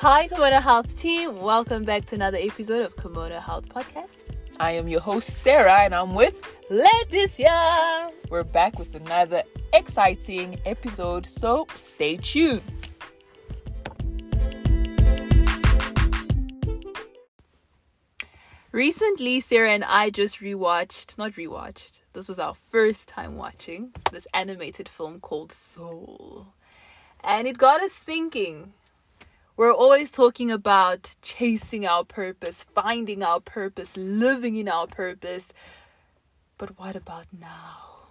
Hi, Komodo Health team. Welcome back to another episode of Komodo Health Podcast. I am your host, Sarah, and I'm with Leticia. We're back with another exciting episode, so stay tuned. Recently, Sarah and I just rewatched, not rewatched, this was our first time watching this animated film called Soul. And it got us thinking. We're always talking about chasing our purpose, finding our purpose, living in our purpose. But what about now?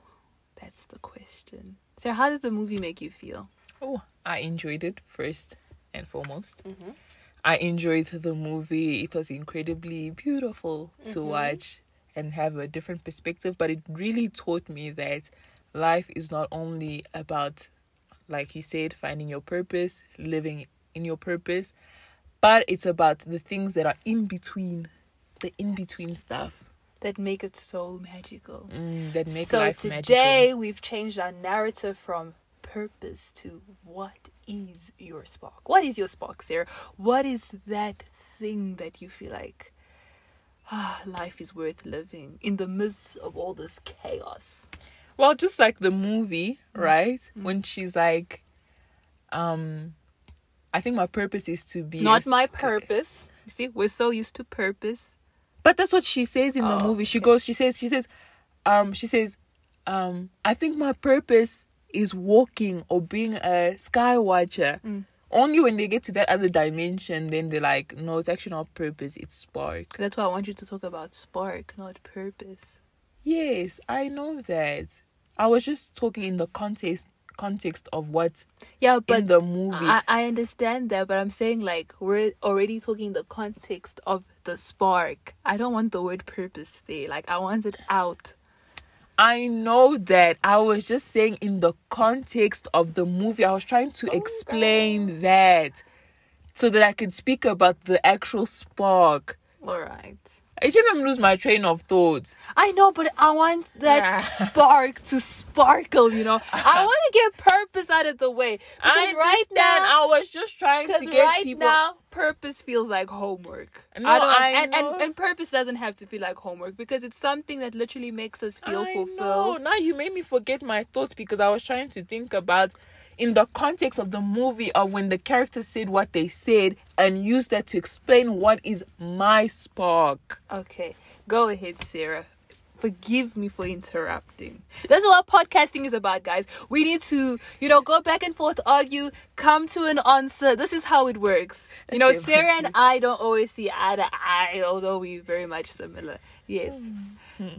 That's the question. Sarah, how did the movie make you feel? Oh, I enjoyed it first and foremost. Mm-hmm. I enjoyed the movie. It was incredibly beautiful to mm-hmm. watch and have a different perspective, but it really taught me that life is not only about, like you said, finding your purpose, living in your purpose, but it's about the things that are in between, the in between stuff That make it so magical. mm, that make so life today magical. we've changed our narrative from purpose to what is your spark? What is your spark, Sarah? What is that thing that you feel like ah, life is worth living in the midst of all this chaos? Well, just like the movie, Mm. right? When she's like, um, I think my purpose is to be a Not my purpose. You see, we're so used to purpose. But that's what she says in the Oh, movie. She goes, she says, she says, um, she says, um, I think my purpose is walking or being a sky watcher. Mm. Only when they get to that other dimension, then they're like, no, it's actually not purpose, it's spark. That's why I want you to talk about spark, not purpose. Yes, I know that. I was just talking in the context context of what Yeah, but in the movie. I, I understand that, but I'm saying like we're already talking the context of the spark. I don't want the word purpose there. Like I want it out. I know that. I was just saying in the context of the movie, I was trying to oh explain that so that I could speak about the actual spark. All right. I shouldn't even lose my train of thought. I know, but I want that spark to sparkle. You know, I want to get purpose out of the way because I right now, I was just trying to get right people. now, purpose feels like homework. No, I don't, I and, and and purpose doesn't have to feel like homework because it's something that literally makes us feel I fulfilled. know. Now you made me forget my thoughts because I was trying to think about in the context of the movie of when the characters said what they said and used that to explain what is my spark. Okay, go ahead, Sarah. Forgive me for interrupting. That's what podcasting is about, guys. We need to, you know, go back and forth, argue, come to an answer. This is how it works. You know, Sarah and I don't always see eye to eye, although we're very much similar. Yes. Hmm. Hmm.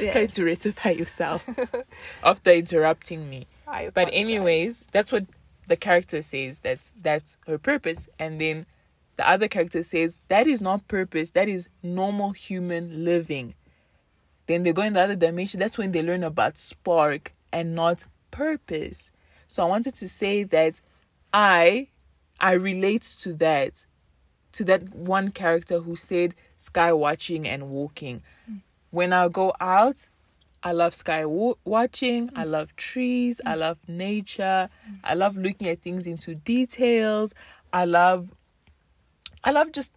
Yeah. Try to rectify yourself after interrupting me. I But anyways, that's what the character says. That's that's her purpose, and then the other character says that is not purpose. That is normal human living. Then they go in the other dimension. That's when they learn about spark and not purpose. So I wanted to say that I I relate to that to that one character who said sky watching and walking. Hmm. When I go out, I love sky wa- watching. I love trees. I love nature. I love looking at things into details. I love I love just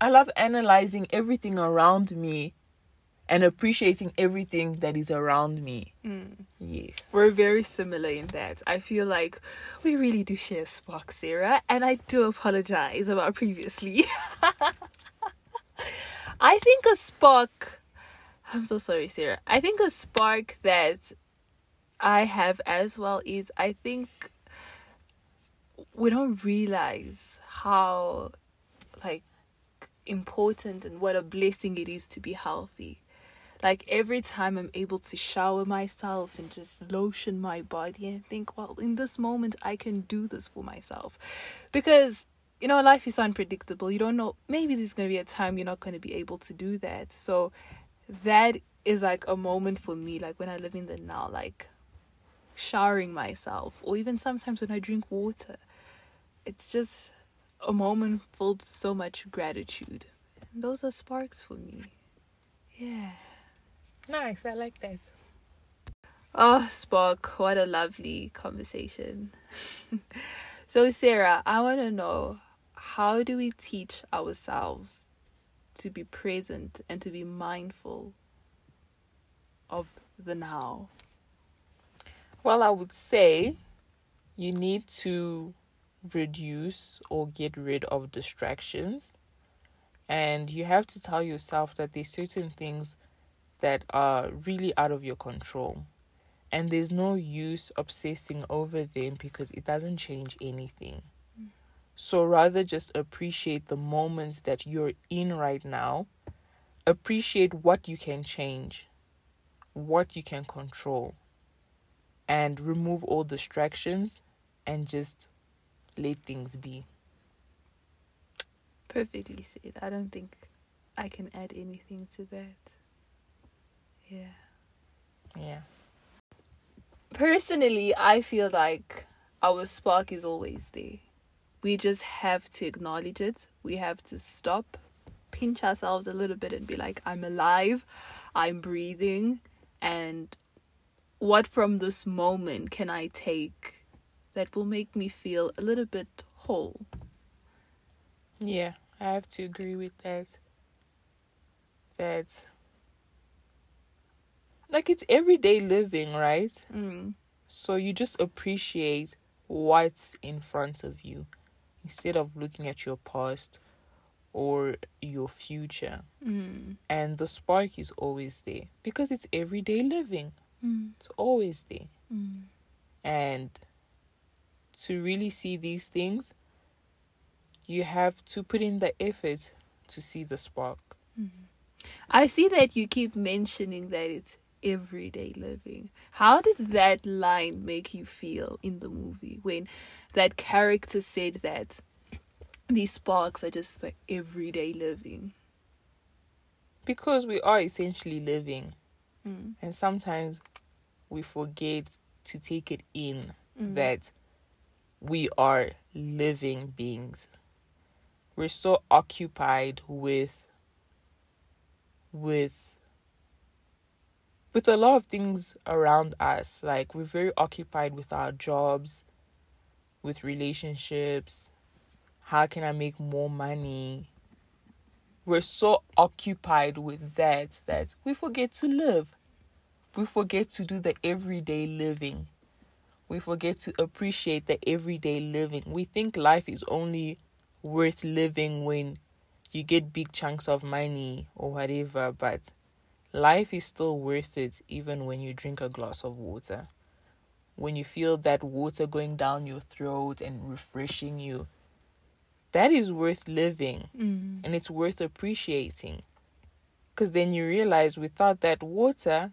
I love analyzing everything around me and appreciating everything that is around me. Mm. Yes. We're very similar in that. I feel like we really do share spark, Sarah, and I do apologize about previously. I think a spark. I'm so sorry, Sarah. I think a spark that I have as well is I think we don't realize how like important and what a blessing it is to be healthy. Like every time I'm able to shower myself and just lotion my body and think, well, in this moment I can do this for myself. Because you know, life is unpredictable. You don't know maybe there's gonna be a time you're not gonna be able to do that. So that is like a moment for me, like when I live in the now, like showering myself, or even sometimes when I drink water. It's just a moment filled with so much gratitude. And those are sparks for me. Yeah. Nice. I like that. Oh, Spark, what a lovely conversation. so, Sarah, I want to know how do we teach ourselves to be present and to be mindful of the now? Well, I would say you need to reduce or get rid of distractions. And you have to tell yourself that there's certain things that are really out of your control. And there's no use obsessing over them because it doesn't change anything. So rather just appreciate the moments that you're in right now. Appreciate what you can change, what you can control, and remove all distractions and just let things be. Perfectly said. I don't think I can add anything to that. Yeah. Yeah. Personally, I feel like our spark is always there. We just have to acknowledge it. We have to stop, pinch ourselves a little bit, and be like, I'm alive, I'm breathing, and what from this moment can I take that will make me feel a little bit whole? Yeah, I have to agree with that. That like it's everyday living, right? Mm. So you just appreciate what's in front of you instead of looking at your past or your future. Mm. And the spark is always there because it's everyday living. Mm. It's always there. Mm. And to really see these things, you have to put in the effort to see the spark. I see that you keep mentioning that it's everyday living. How did that line make you feel in the movie when that character said that these sparks are just the everyday living? Because we are essentially living, Mm. and sometimes we forget to take it in Mm. that we are living beings. We're so occupied with with with a lot of things around us. Like we're very occupied with our jobs, with relationships. How can I make more money? We're so occupied with that that we forget to live. We forget to do the everyday living. We forget to appreciate the everyday living. We think life is only worth living when you get big chunks of money or whatever, but life is still worth it even when you drink a glass of water. When you feel that water going down your throat and refreshing you, that is worth living Mm. and it's worth appreciating. Because then you realize without that water,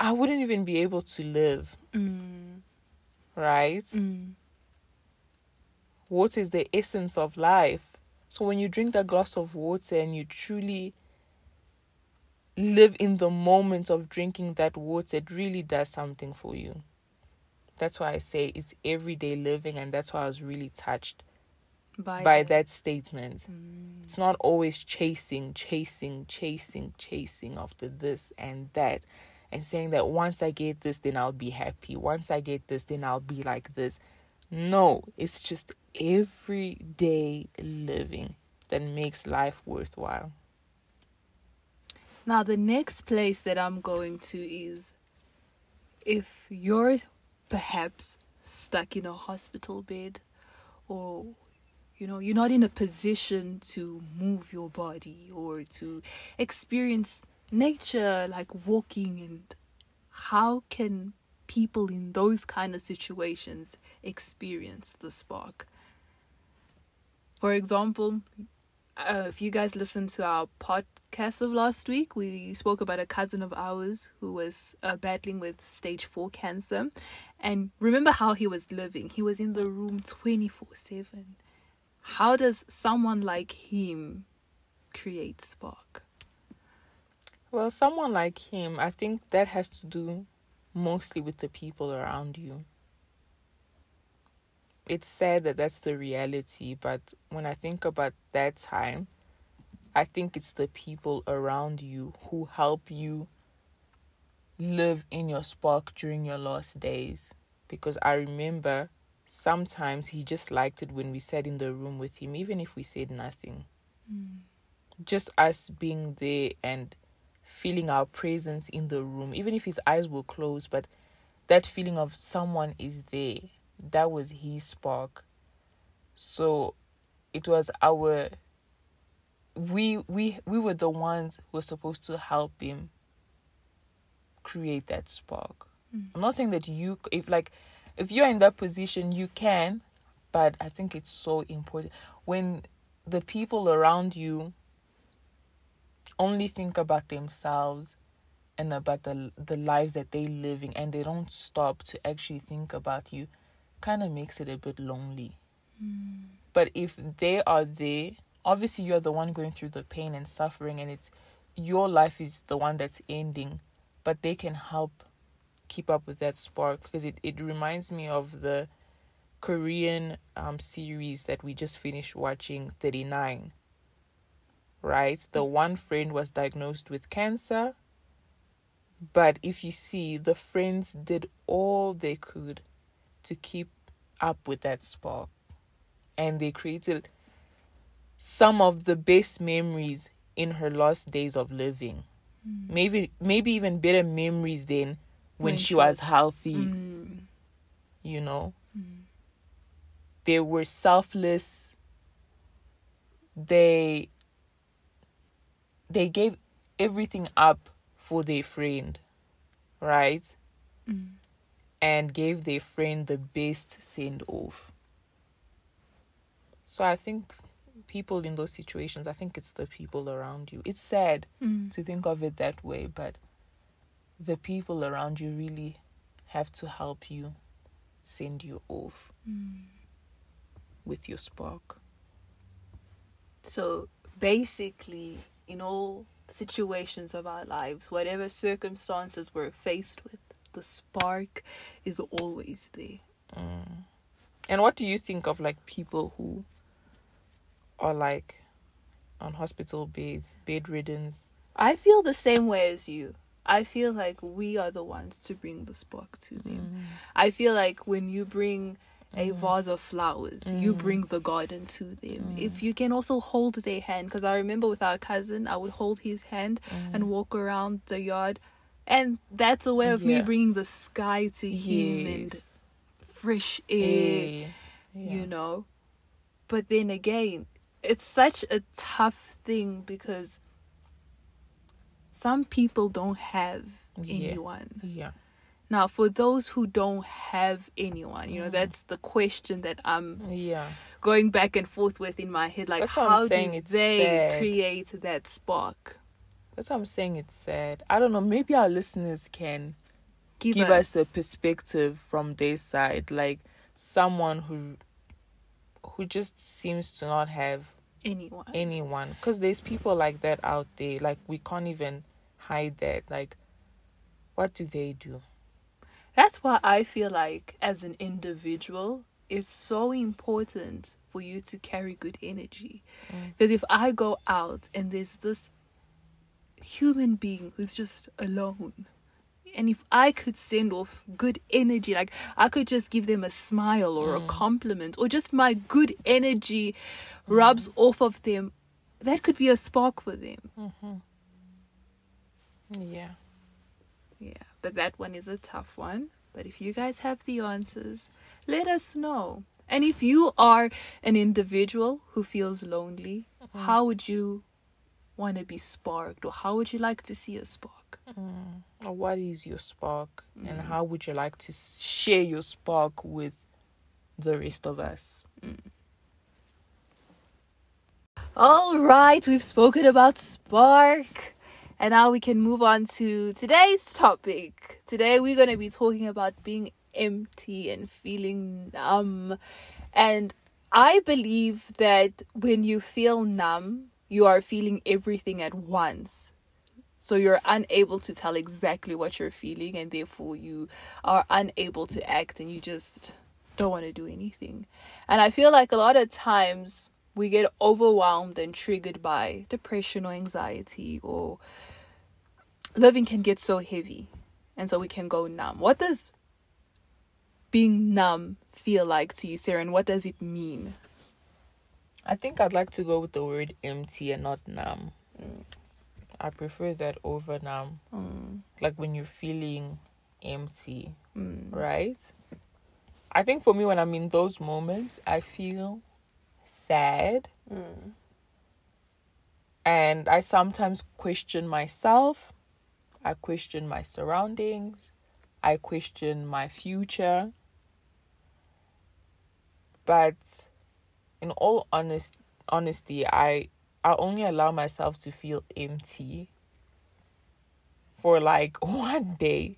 I wouldn't even be able to live, Mm. right? Mm. Water is the essence of life. So when you drink that glass of water and you truly live in the moment of drinking that water, it really does something for you. That's why I say it's everyday living, and that's why I was really touched By, by that. that statement. Mm. It's not always chasing, chasing, chasing, chasing after this and that, and saying that once I get this, then I'll be happy. Once I get this, then I'll be like this. No, it's just everyday living that makes life worthwhile. Now, the next place that I'm going to is if you're perhaps stuck in a hospital bed or you know you're not in a position to move your body or to experience nature like walking and how can people in those kind of situations experience the spark? For example uh, if you guys listen to our podcast of last week, we spoke about a cousin of ours who was uh, battling with stage four cancer. And remember how he was living? He was in the room 24 7. How does someone like him create spark? Well, someone like him, I think that has to do mostly with the people around you. It's sad that that's the reality, but when I think about that time, I think it's the people around you who help you live in your spark during your last days. Because I remember sometimes he just liked it when we sat in the room with him, even if we said nothing. Hmm. Just us being there and feeling our presence in the room, even if his eyes were closed, but that feeling of someone is there, that was his spark. So it was our we we we were the ones who were supposed to help him create that spark. Mm. I'm not saying that you if like if you're in that position you can, but I think it's so important when the people around you only think about themselves and about the the lives that they're living and they don't stop to actually think about you kind of makes it a bit lonely. Mm. But if they are there, obviously you're the one going through the pain and suffering and it's your life is the one that's ending, but they can help keep up with that spark because it, it reminds me of the Korean um series that we just finished watching 39 right? The one friend was diagnosed with cancer but if you see the friends did all they could to keep up with that spark and they created some of the best memories in her last days of living. Maybe maybe even better memories than when, she, was, healthy Mm. you know? They were selfless. They they gave everything up for their friend right? Mm. and gave their friend the best send off so i think people in those situations i think it's the people around you it's sad Mm. to think of it that way but the people around you really have to help you send you off Mm. with your spark So basically, in all situations of our lives, whatever circumstances we're faced with, the spark is always there. Mm. And what do you think of like people who are like on hospital beds, bedriddens? I feel the same way as you. I feel like we are the ones to bring the spark to them. Mm-hmm. I feel like when you bring a mm-hmm. vase of flowers, you mm-hmm. bring the garden to them. If you can also hold their hand, because I remember with our cousin, I would hold his hand and walk around the yard. And that's a way of me bringing the sky to him and fresh air, Eh, yeah. you know. But then again, it's such a tough thing because some people don't have Yeah. anyone. Yeah. Now, for those who don't have anyone, you know, mm. that's the question that I'm Yeah. going back and forth with in my head. Like, That's how do they sad. create that spark? That's what I'm saying. It's sad. I don't know. Maybe our listeners can Give, give us, us a perspective from their side, like someone who who just seems to not have anyone. anyone because there's people like that out there like we can't even hide that like what do they do That's why I feel like, as an individual, it's so important for you to carry good energy. Mm. Because if I go out and there's this human being who's just alone, and if I could send off good energy, like I could just give them a smile or a mm. compliment, or just my good energy rubs mm. off of them, that could be a spark for them. Mm-hmm. yeah Yeah, but that one is a tough one. But if you guys have the answers, let us know. And if you are an individual who feels lonely, mm-hmm. how would you want to be sparked, or how would you like to see a spark? or what is your spark and mm. how would you like to share your spark with the rest of us mm. All right, we've spoken about spark. And now we can move on to today's topic. Today we're going to be talking about being empty and feeling numb. And I believe that when you feel numb, you are feeling everything at once. So you're unable to tell exactly what you're feeling, and therefore you are unable to act and you just don't want to do anything. And I feel like a lot of times we get overwhelmed and triggered by depression or anxiety, or living can get so heavy, and so we can go numb. What does being numb feel like to you, Sarah, and what does it mean? I think I'd like to go with the word empty and not numb. Mm. I prefer that over now. Mm. Like when you're feeling empty, Mm. right? I think for me, when I'm in those moments, I feel sad Mm. and I sometimes question myself. I question my surroundings. I question my future. But in all honest honesty, I I only allow myself to feel empty for like one day.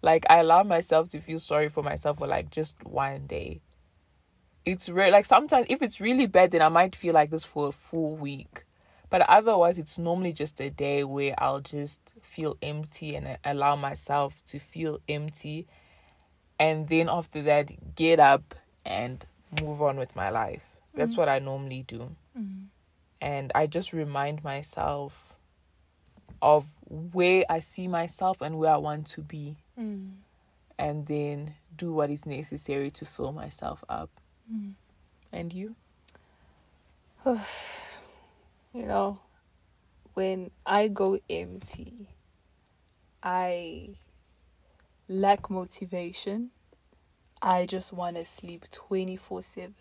Like I allow myself to feel sorry for myself for like just one day. It's rare like sometimes if it's really bad then I might feel like this for a full week. But otherwise it's normally just a day where I'll just feel empty and allow myself to feel empty and then after that get up and move on with my life. That's what I normally do. Mm. And I just remind myself of where I see myself and where I want to be Mm. and then do what is necessary to fill myself up. Mm. And you? you know, when I go empty, I lack motivation. I just want to sleep 24 7.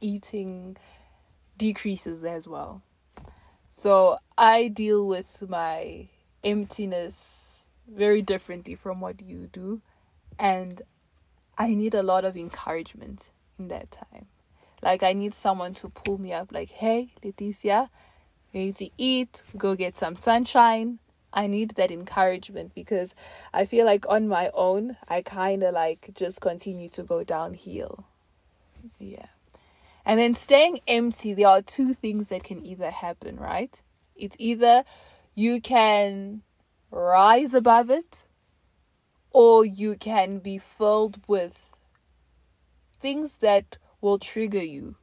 Eating decreases as well. So I deal with my emptiness very differently from what you do. And I need a lot of encouragement in that time. Like I need someone to pull me up, like, hey, Leticia, you need to eat, go get some sunshine. I need that encouragement because I feel like on my own, I kind of like just continue to go downhill. Yeah. And then staying empty, there are two things that can either happen, right? It's either you can rise above it or you can be filled with things that will trigger you.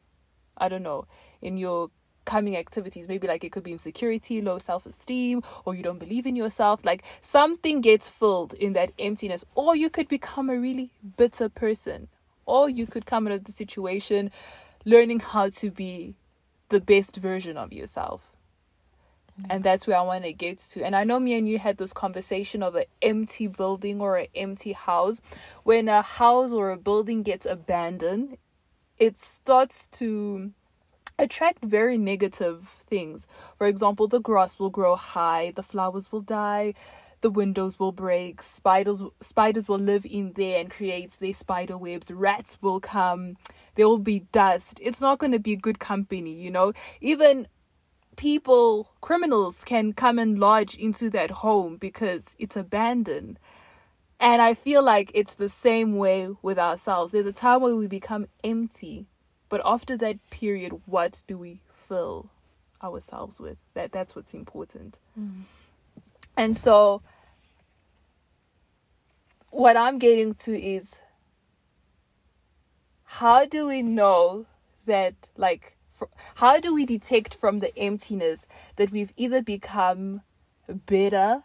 I don't know, in your coming activities. Maybe like it could be insecurity, low self esteem, or you don't believe in yourself. Like something gets filled in that emptiness, or you could become a really bitter person, or you could come out of the situation learning how to be the best version of yourself. Mm. And that's where I want to get to. And I know me and you had this conversation of an empty building or an empty house. When a house or a building gets abandoned, it starts to attract very negative things. For example, the grass will grow high, the flowers will die, the windows will break, spiders spiders will live in there and create their spider webs, rats will come, there will be dust. It's not going to be good company, you know. Even people, criminals can come and lodge into that home because it's abandoned. And I feel like it's the same way with ourselves. There's a time where we become empty, but after that period, what do we fill ourselves with? That that's what's important. Mm. And so what I'm getting to is how do we know that like how do we detect from the emptiness that we've either become bitter,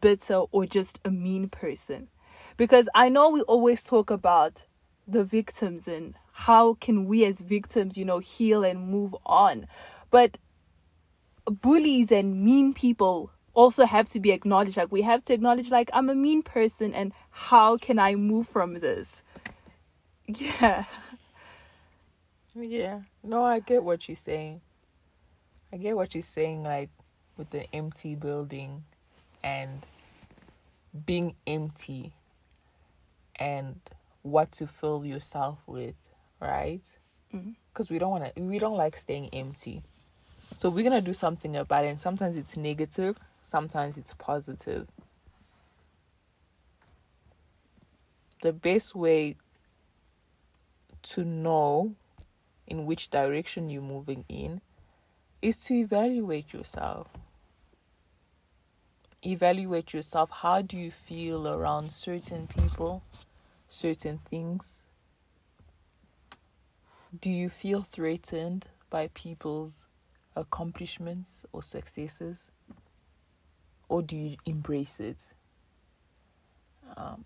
bitter, or just a mean person? Because I know we always talk about the victims and how can we as victims, you know, heal and move on. But bullies and mean people also have to be acknowledged. Like we have to acknowledge like I'm a mean person and how can I move from this? Yeah. Yeah. No, I get what you're saying. I get what you're saying, like with the empty building and being empty and what to fill yourself with, right? Mm-hmm. Because we don't want to, we don't like staying empty. So we're gonna do something about it. And sometimes it's negative, sometimes it's positive. The best way to know in which direction you're moving in is to evaluate yourself. Evaluate yourself. How do you feel around certain people, certain things? Do you feel threatened by people's accomplishments or successes? Or do you embrace it? Um,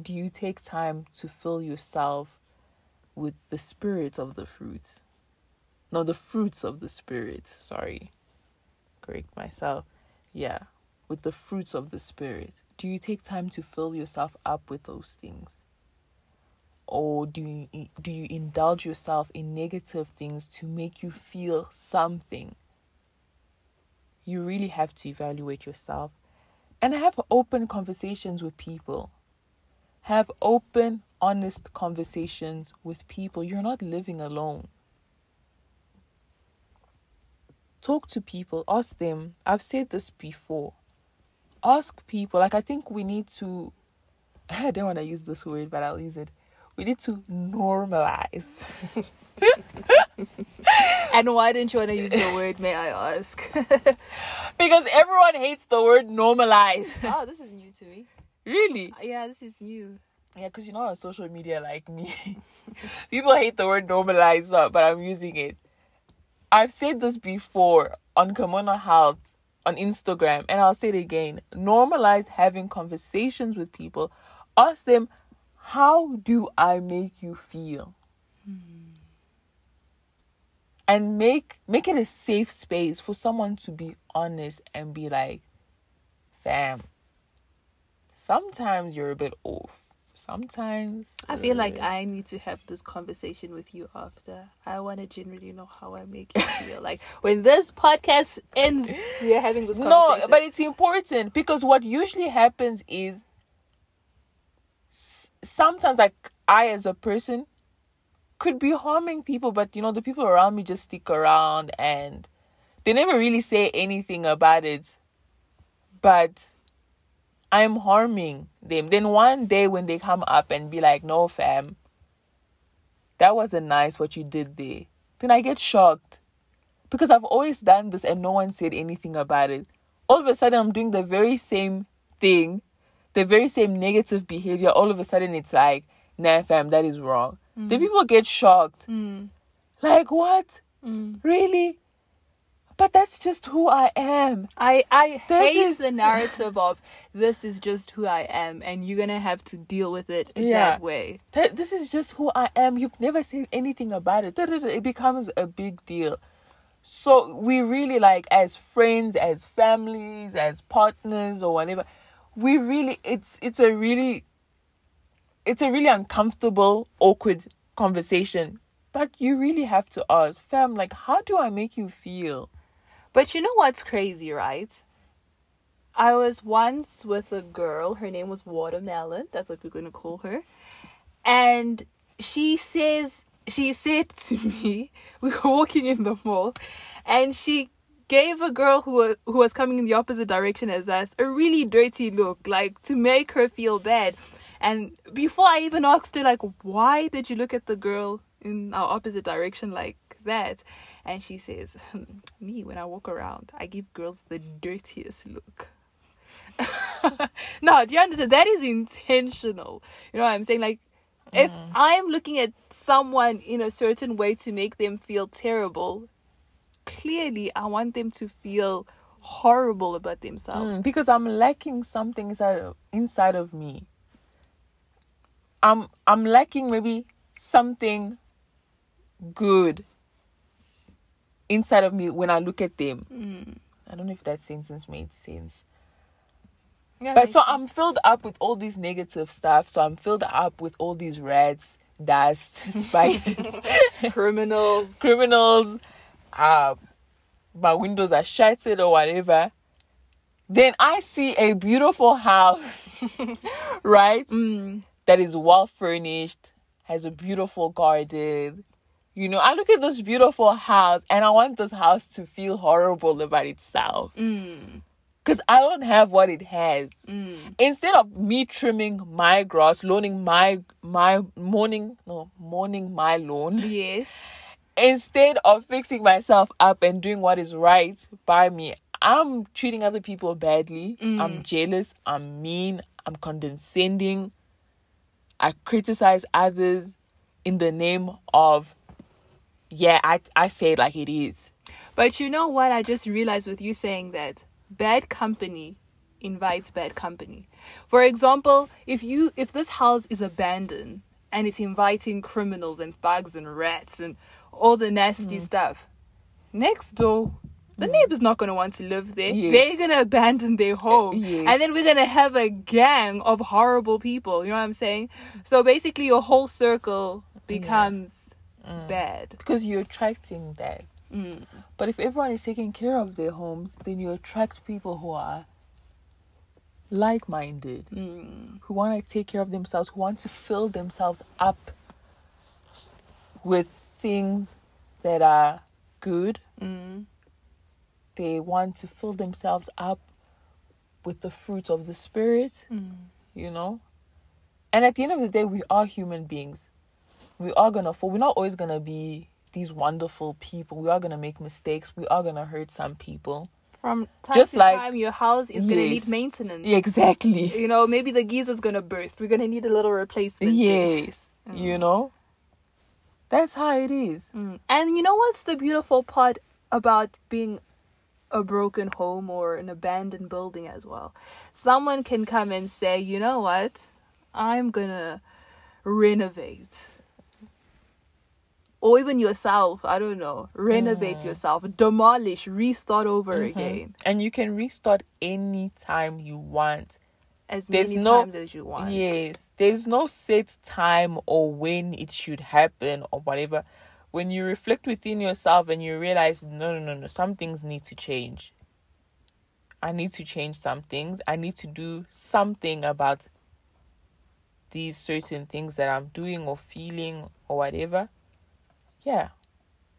do you take time to fill yourself with the spirit of the fruit? No, the fruits of the spirit. Sorry. Correct myself. Yeah, with the fruits of the spirit. Do you take time to fill yourself up with those things? Or do you do you indulge yourself in negative things to make you feel something? You really have to evaluate yourself and have open conversations with people. Have open, honest conversations with people. You're not living alone. Talk to people, ask them. I've said this before. Ask people. Like, I think we need to, I don't want to use this word, but I'll use it. We need to normalize. and why didn't you want to use the word, may I ask? because everyone hates the word normalize. oh, this is new to me. Really? Yeah, this is you. Yeah, because you're not on social media like me. People hate the word normalize, but I'm using it. I've said this before on Kimona Health on Instagram, and I'll say it again. Normalize having conversations with people. Ask them, how do I make you feel? Mm and make make it a safe space for someone to be honest and be like fam sometimes you're a bit off sometimes i feel like i need to have this conversation with you after i want to generally know how i make you feel like when this podcast ends we're having this conversation. no but it's important because what usually happens is sometimes like i as a person could be harming people, but you know, the people around me just stick around and they never really say anything about it. But I'm harming them. Then one day when they come up and be like, no, fam, that wasn't nice what you did there, then I get shocked. Because I've always done this and no one said anything about it. All of a sudden, I'm doing the very same thing, the very same negative behavior. All of a sudden, it's like, nah, fam, that is wrong. Mm. The people get shocked. Mm. Like, what? Mm. Really? But that's just who I am. I, I hate is... the narrative of this is just who I am and you're gonna have to deal with it yeah. that way. Th- this is just who I am. You've never said anything about it. It becomes a big deal. So we really like as friends, as families, as partners or whatever, we really it's it's a really it's a really uncomfortable, awkward conversation. But you really have to ask, fam, like, how do I make you feel? But you know what's crazy, right? I was once with a girl, her name was Watermelon, that's what we're going to call her. And she says, she said to me, we were walking in the mall, and she gave a girl who who was coming in the opposite direction as us a really dirty look, like to make her feel bad. And before I even asked her, like, why did you look at the girl in our opposite direction like that? And she says, me, when I walk around, I give girls the dirtiest look. no, do you understand? That is intentional. You know what I'm saying? Like, if mm. I'm looking at someone in a certain way to make them feel terrible, clearly I want them to feel horrible about themselves. Mm, because I'm lacking something inside of, inside of me. I'm I'm lacking maybe something good inside of me when I look at them. Mm. I don't know if that sentence made sense. Yeah, but so sense. I'm filled up with all these negative stuff. So I'm filled up with all these rats, dust, spiders, criminals, criminals. Uh, my windows are shattered or whatever. Then I see a beautiful house, right? Mm that is well furnished, has a beautiful garden. You know, I look at this beautiful house and I want this house to feel horrible about itself. Mm because I don't have what it has. Mm. Instead of me trimming my grass, loaning my my morning no morning my lawn. Yes. Instead of fixing myself up and doing what is right by me, I'm treating other people badly. Mm. I'm jealous. I'm mean. I'm condescending. I criticize others in the name of, yeah, I, I say it like it is. But you know what? I just realized with you saying that bad company invites bad company. For example, if you if this house is abandoned and it's inviting criminals and thugs and rats and all the nasty hmm. stuff, next door the hmm. neighbor's not going to want to live there. Yes. They're going to abandon their uh, home. yes. And then we're going to have a gang of horrible people. You know what I'm saying? So basically, your whole circle becomes bad. because you're attracting that. Mm. But if everyone is taking care of their homes, then you attract people who are like minded, Mm. who want to take care of themselves, who want to fill themselves up with things that are good. Mm. They want to fill themselves up with the fruit of the Spirit, Mm. you know? And at the end of the day, we are human beings. We are going to fall. We're not always going to be these wonderful people. We are going to make mistakes. We are going to hurt some people. From time Just to like- time, your house is going to need maintenance. Exactly. You know, maybe the geyser's going to burst. We're going to need a little replacement. Yes. You know? That's how it is. Mm. And you know what's the beautiful part about being a broken home or an abandoned building as well? Someone can come and say, you know what? I'm gonna renovate. Or even yourself, I don't know, renovate mm. yourself, demolish, restart over mm-hmm. again And you can restart anytime you want. as There's many no- times as you want. Yes. There's no set time or when it should happen or whatever. When you reflect within yourself and you realize, no, no, no, no, some things need to change. I need to change some things. I need to do something about these certain things that I'm doing or feeling or whatever. Yeah.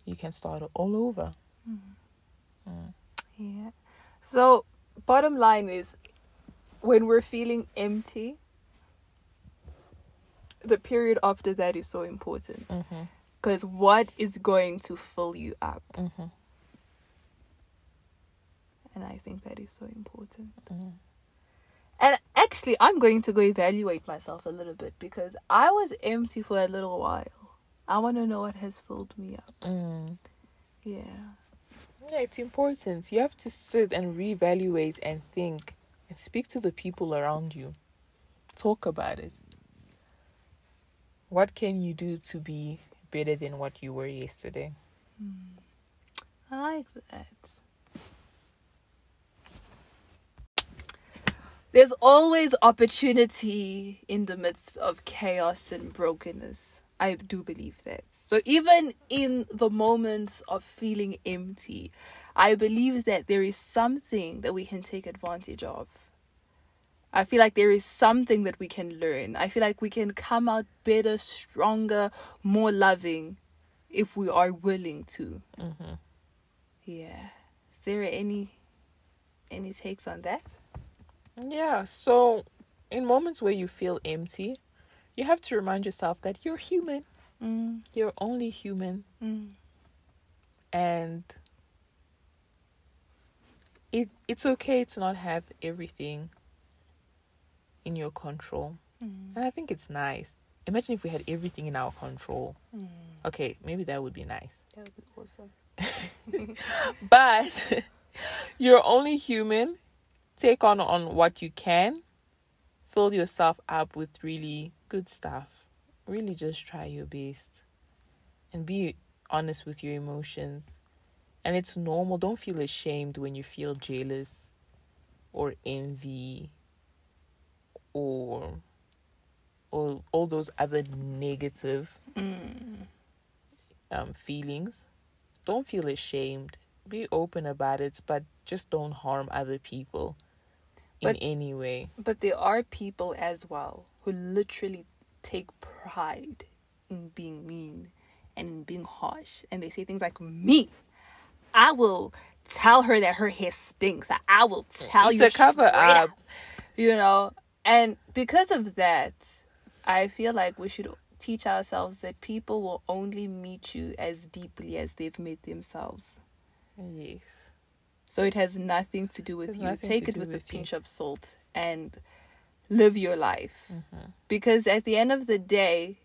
You can start all over. Yeah. So, bottom line is when we're feeling empty, the period after that is so important. Mm-hmm. Because what is going to fill you up? Mm-hmm. And I think that is so important. Mm-hmm. And actually, I'm going to go evaluate myself a little bit because I was empty for a little while. I want to know what has filled me up. Mm. Yeah. Yeah, it's important. You have to sit and reevaluate and think and speak to the people around you. Talk about it. What can you do to be better than what you were yesterday? I like that. There's always opportunity in the midst of chaos and brokenness. I do believe that. So even in the moments of feeling empty, I believe that there is something that we can take advantage of. I feel like there is something that we can learn. I feel like we can come out better, stronger, more loving if we are willing to. Mm-hmm. Yeah. Is there any any takes on that? Yeah, so in moments where you feel empty, you have to remind yourself that you're human. Mm, You're only human. mm, And it it's okay to not have everything in your control. mm, And I think it's nice. Imagine if we had everything in our control. mm. Okay, maybe that would be nice. That would be awesome. But you're only human. Take on on what you can. Fill yourself up with really good stuff. Really just try your best. And be honest with your emotions. And it's normal. Don't feel ashamed when you feel jealous or envy or or all those other negative Mm. um, feelings. Don't feel ashamed. Be open about it, but just don't harm other people in But- any way. But there are people as well who literally take pride in being mean and in being harsh. And they say things like, Me, I will tell her that her hair stinks. I will tell It's you a cover up. You know? And because of that, I feel like we should teach ourselves that people will only meet you as deeply as they've met themselves. Yes. So it has nothing to do with you. Take it with a with you. pinch of salt and live your life. Mm-hmm. Because at the end of the day,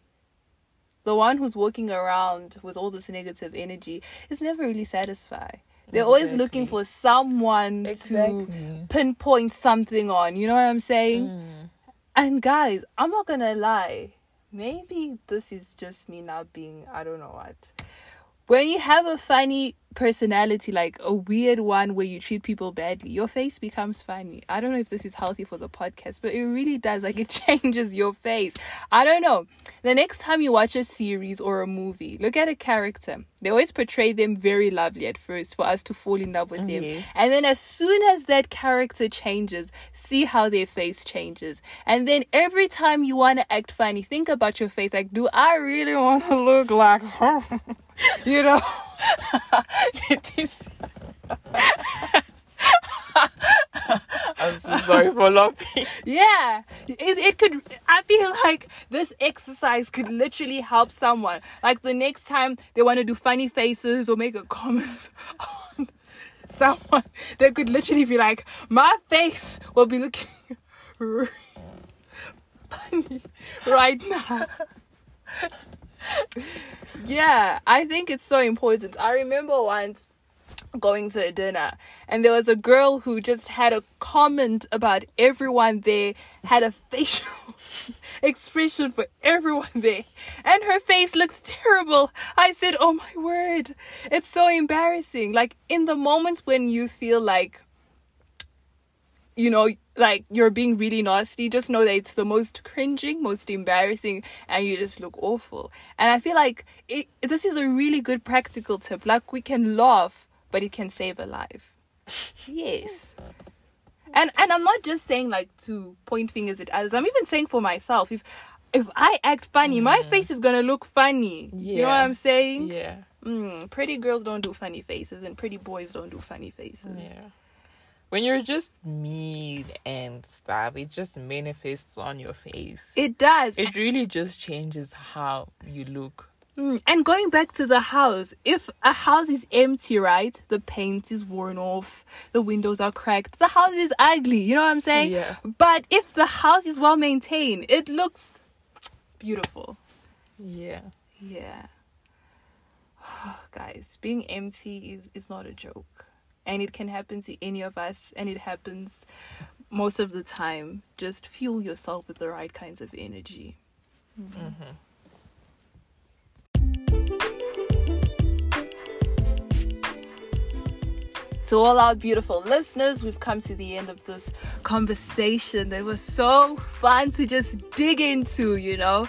the one who's walking around with all this negative energy is never really satisfied They're always looking for someone to pinpoint something on. You know what I'm saying? Mm. And guys, I'm not gonna lie. Maybe this is just me not being, I don't know what. When you have a funny personality, like a weird one where you treat people badly, your face becomes funny. I don't know if this is healthy for the podcast, but it really does. Like it changes your face. I don't know. The next time you watch a series or a movie, look at a character. They always portray them very lovely at first for us to fall in love with oh, them. Yes. And then as soon as that character changes, see how their face changes. And then every time you want to act funny, think about your face. Like, do I really want to look like her? you know? Leticia. I'm so sorry for laughing. Yeah. It, it could, I feel like this exercise could literally help someone. Like the next time they want to do funny faces or make a comment on someone, they could literally be like, my face will be looking funny right now. yeah, I think it's so important. I remember once going to a dinner and there was a girl who just had a comment about everyone there had a facial expression for everyone there and her face looks terrible i said oh my word it's so embarrassing like in the moments when you feel like you know, like you're being really nasty, just know that it's the most cringing, most embarrassing, and you just look awful. And I feel like it, this is a really good practical tip. Like we can laugh, but it can save a life. Yes. And and I'm not just saying like to point fingers at others. I'm even saying for myself. If if I act funny, my face is gonna look funny. Yeah. You know what I'm saying? Yeah. Mm, pretty girls don't do funny faces, and pretty boys don't do funny faces. Yeah. When you're just mean and stuff, it just manifests on your face. It does. It really just changes how you look. Mm, And going back to the house, if a house is empty, right? The paint is worn off, the windows are cracked, the house is ugly, you know what I'm saying? Yeah. But if the house is well maintained, it looks beautiful. Yeah. Yeah. Guys, being empty is, is not a joke. And it can happen to any of us, and it happens most of the time. Just fuel yourself with the right kinds of energy. Mm-hmm. To all our beautiful listeners, we've come to the end of this conversation that was so fun to just dig into, you know?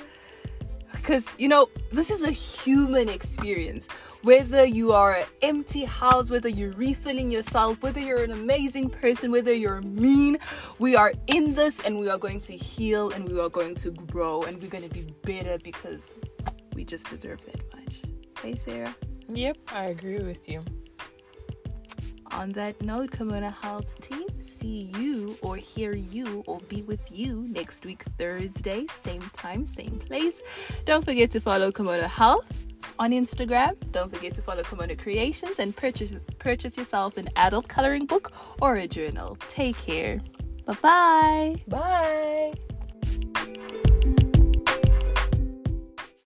Because, you know, this is a human experience. Whether you are an empty house, whether you're refilling yourself, whether you're an amazing person, whether you're mean, we are in this and we are going to heal and we are going to grow and we're going to be better because we just deserve that much. Hey, Sarah. Yep, I agree with you. On that note, Kimona Health team, see you or hear you or be with you next week, Thursday, same time, same place. Don't forget to follow Kimona Health on Instagram. Don't forget to follow Kimona Creations and purchase purchase yourself an adult coloring book or a journal. Take care. Bye bye. Bye.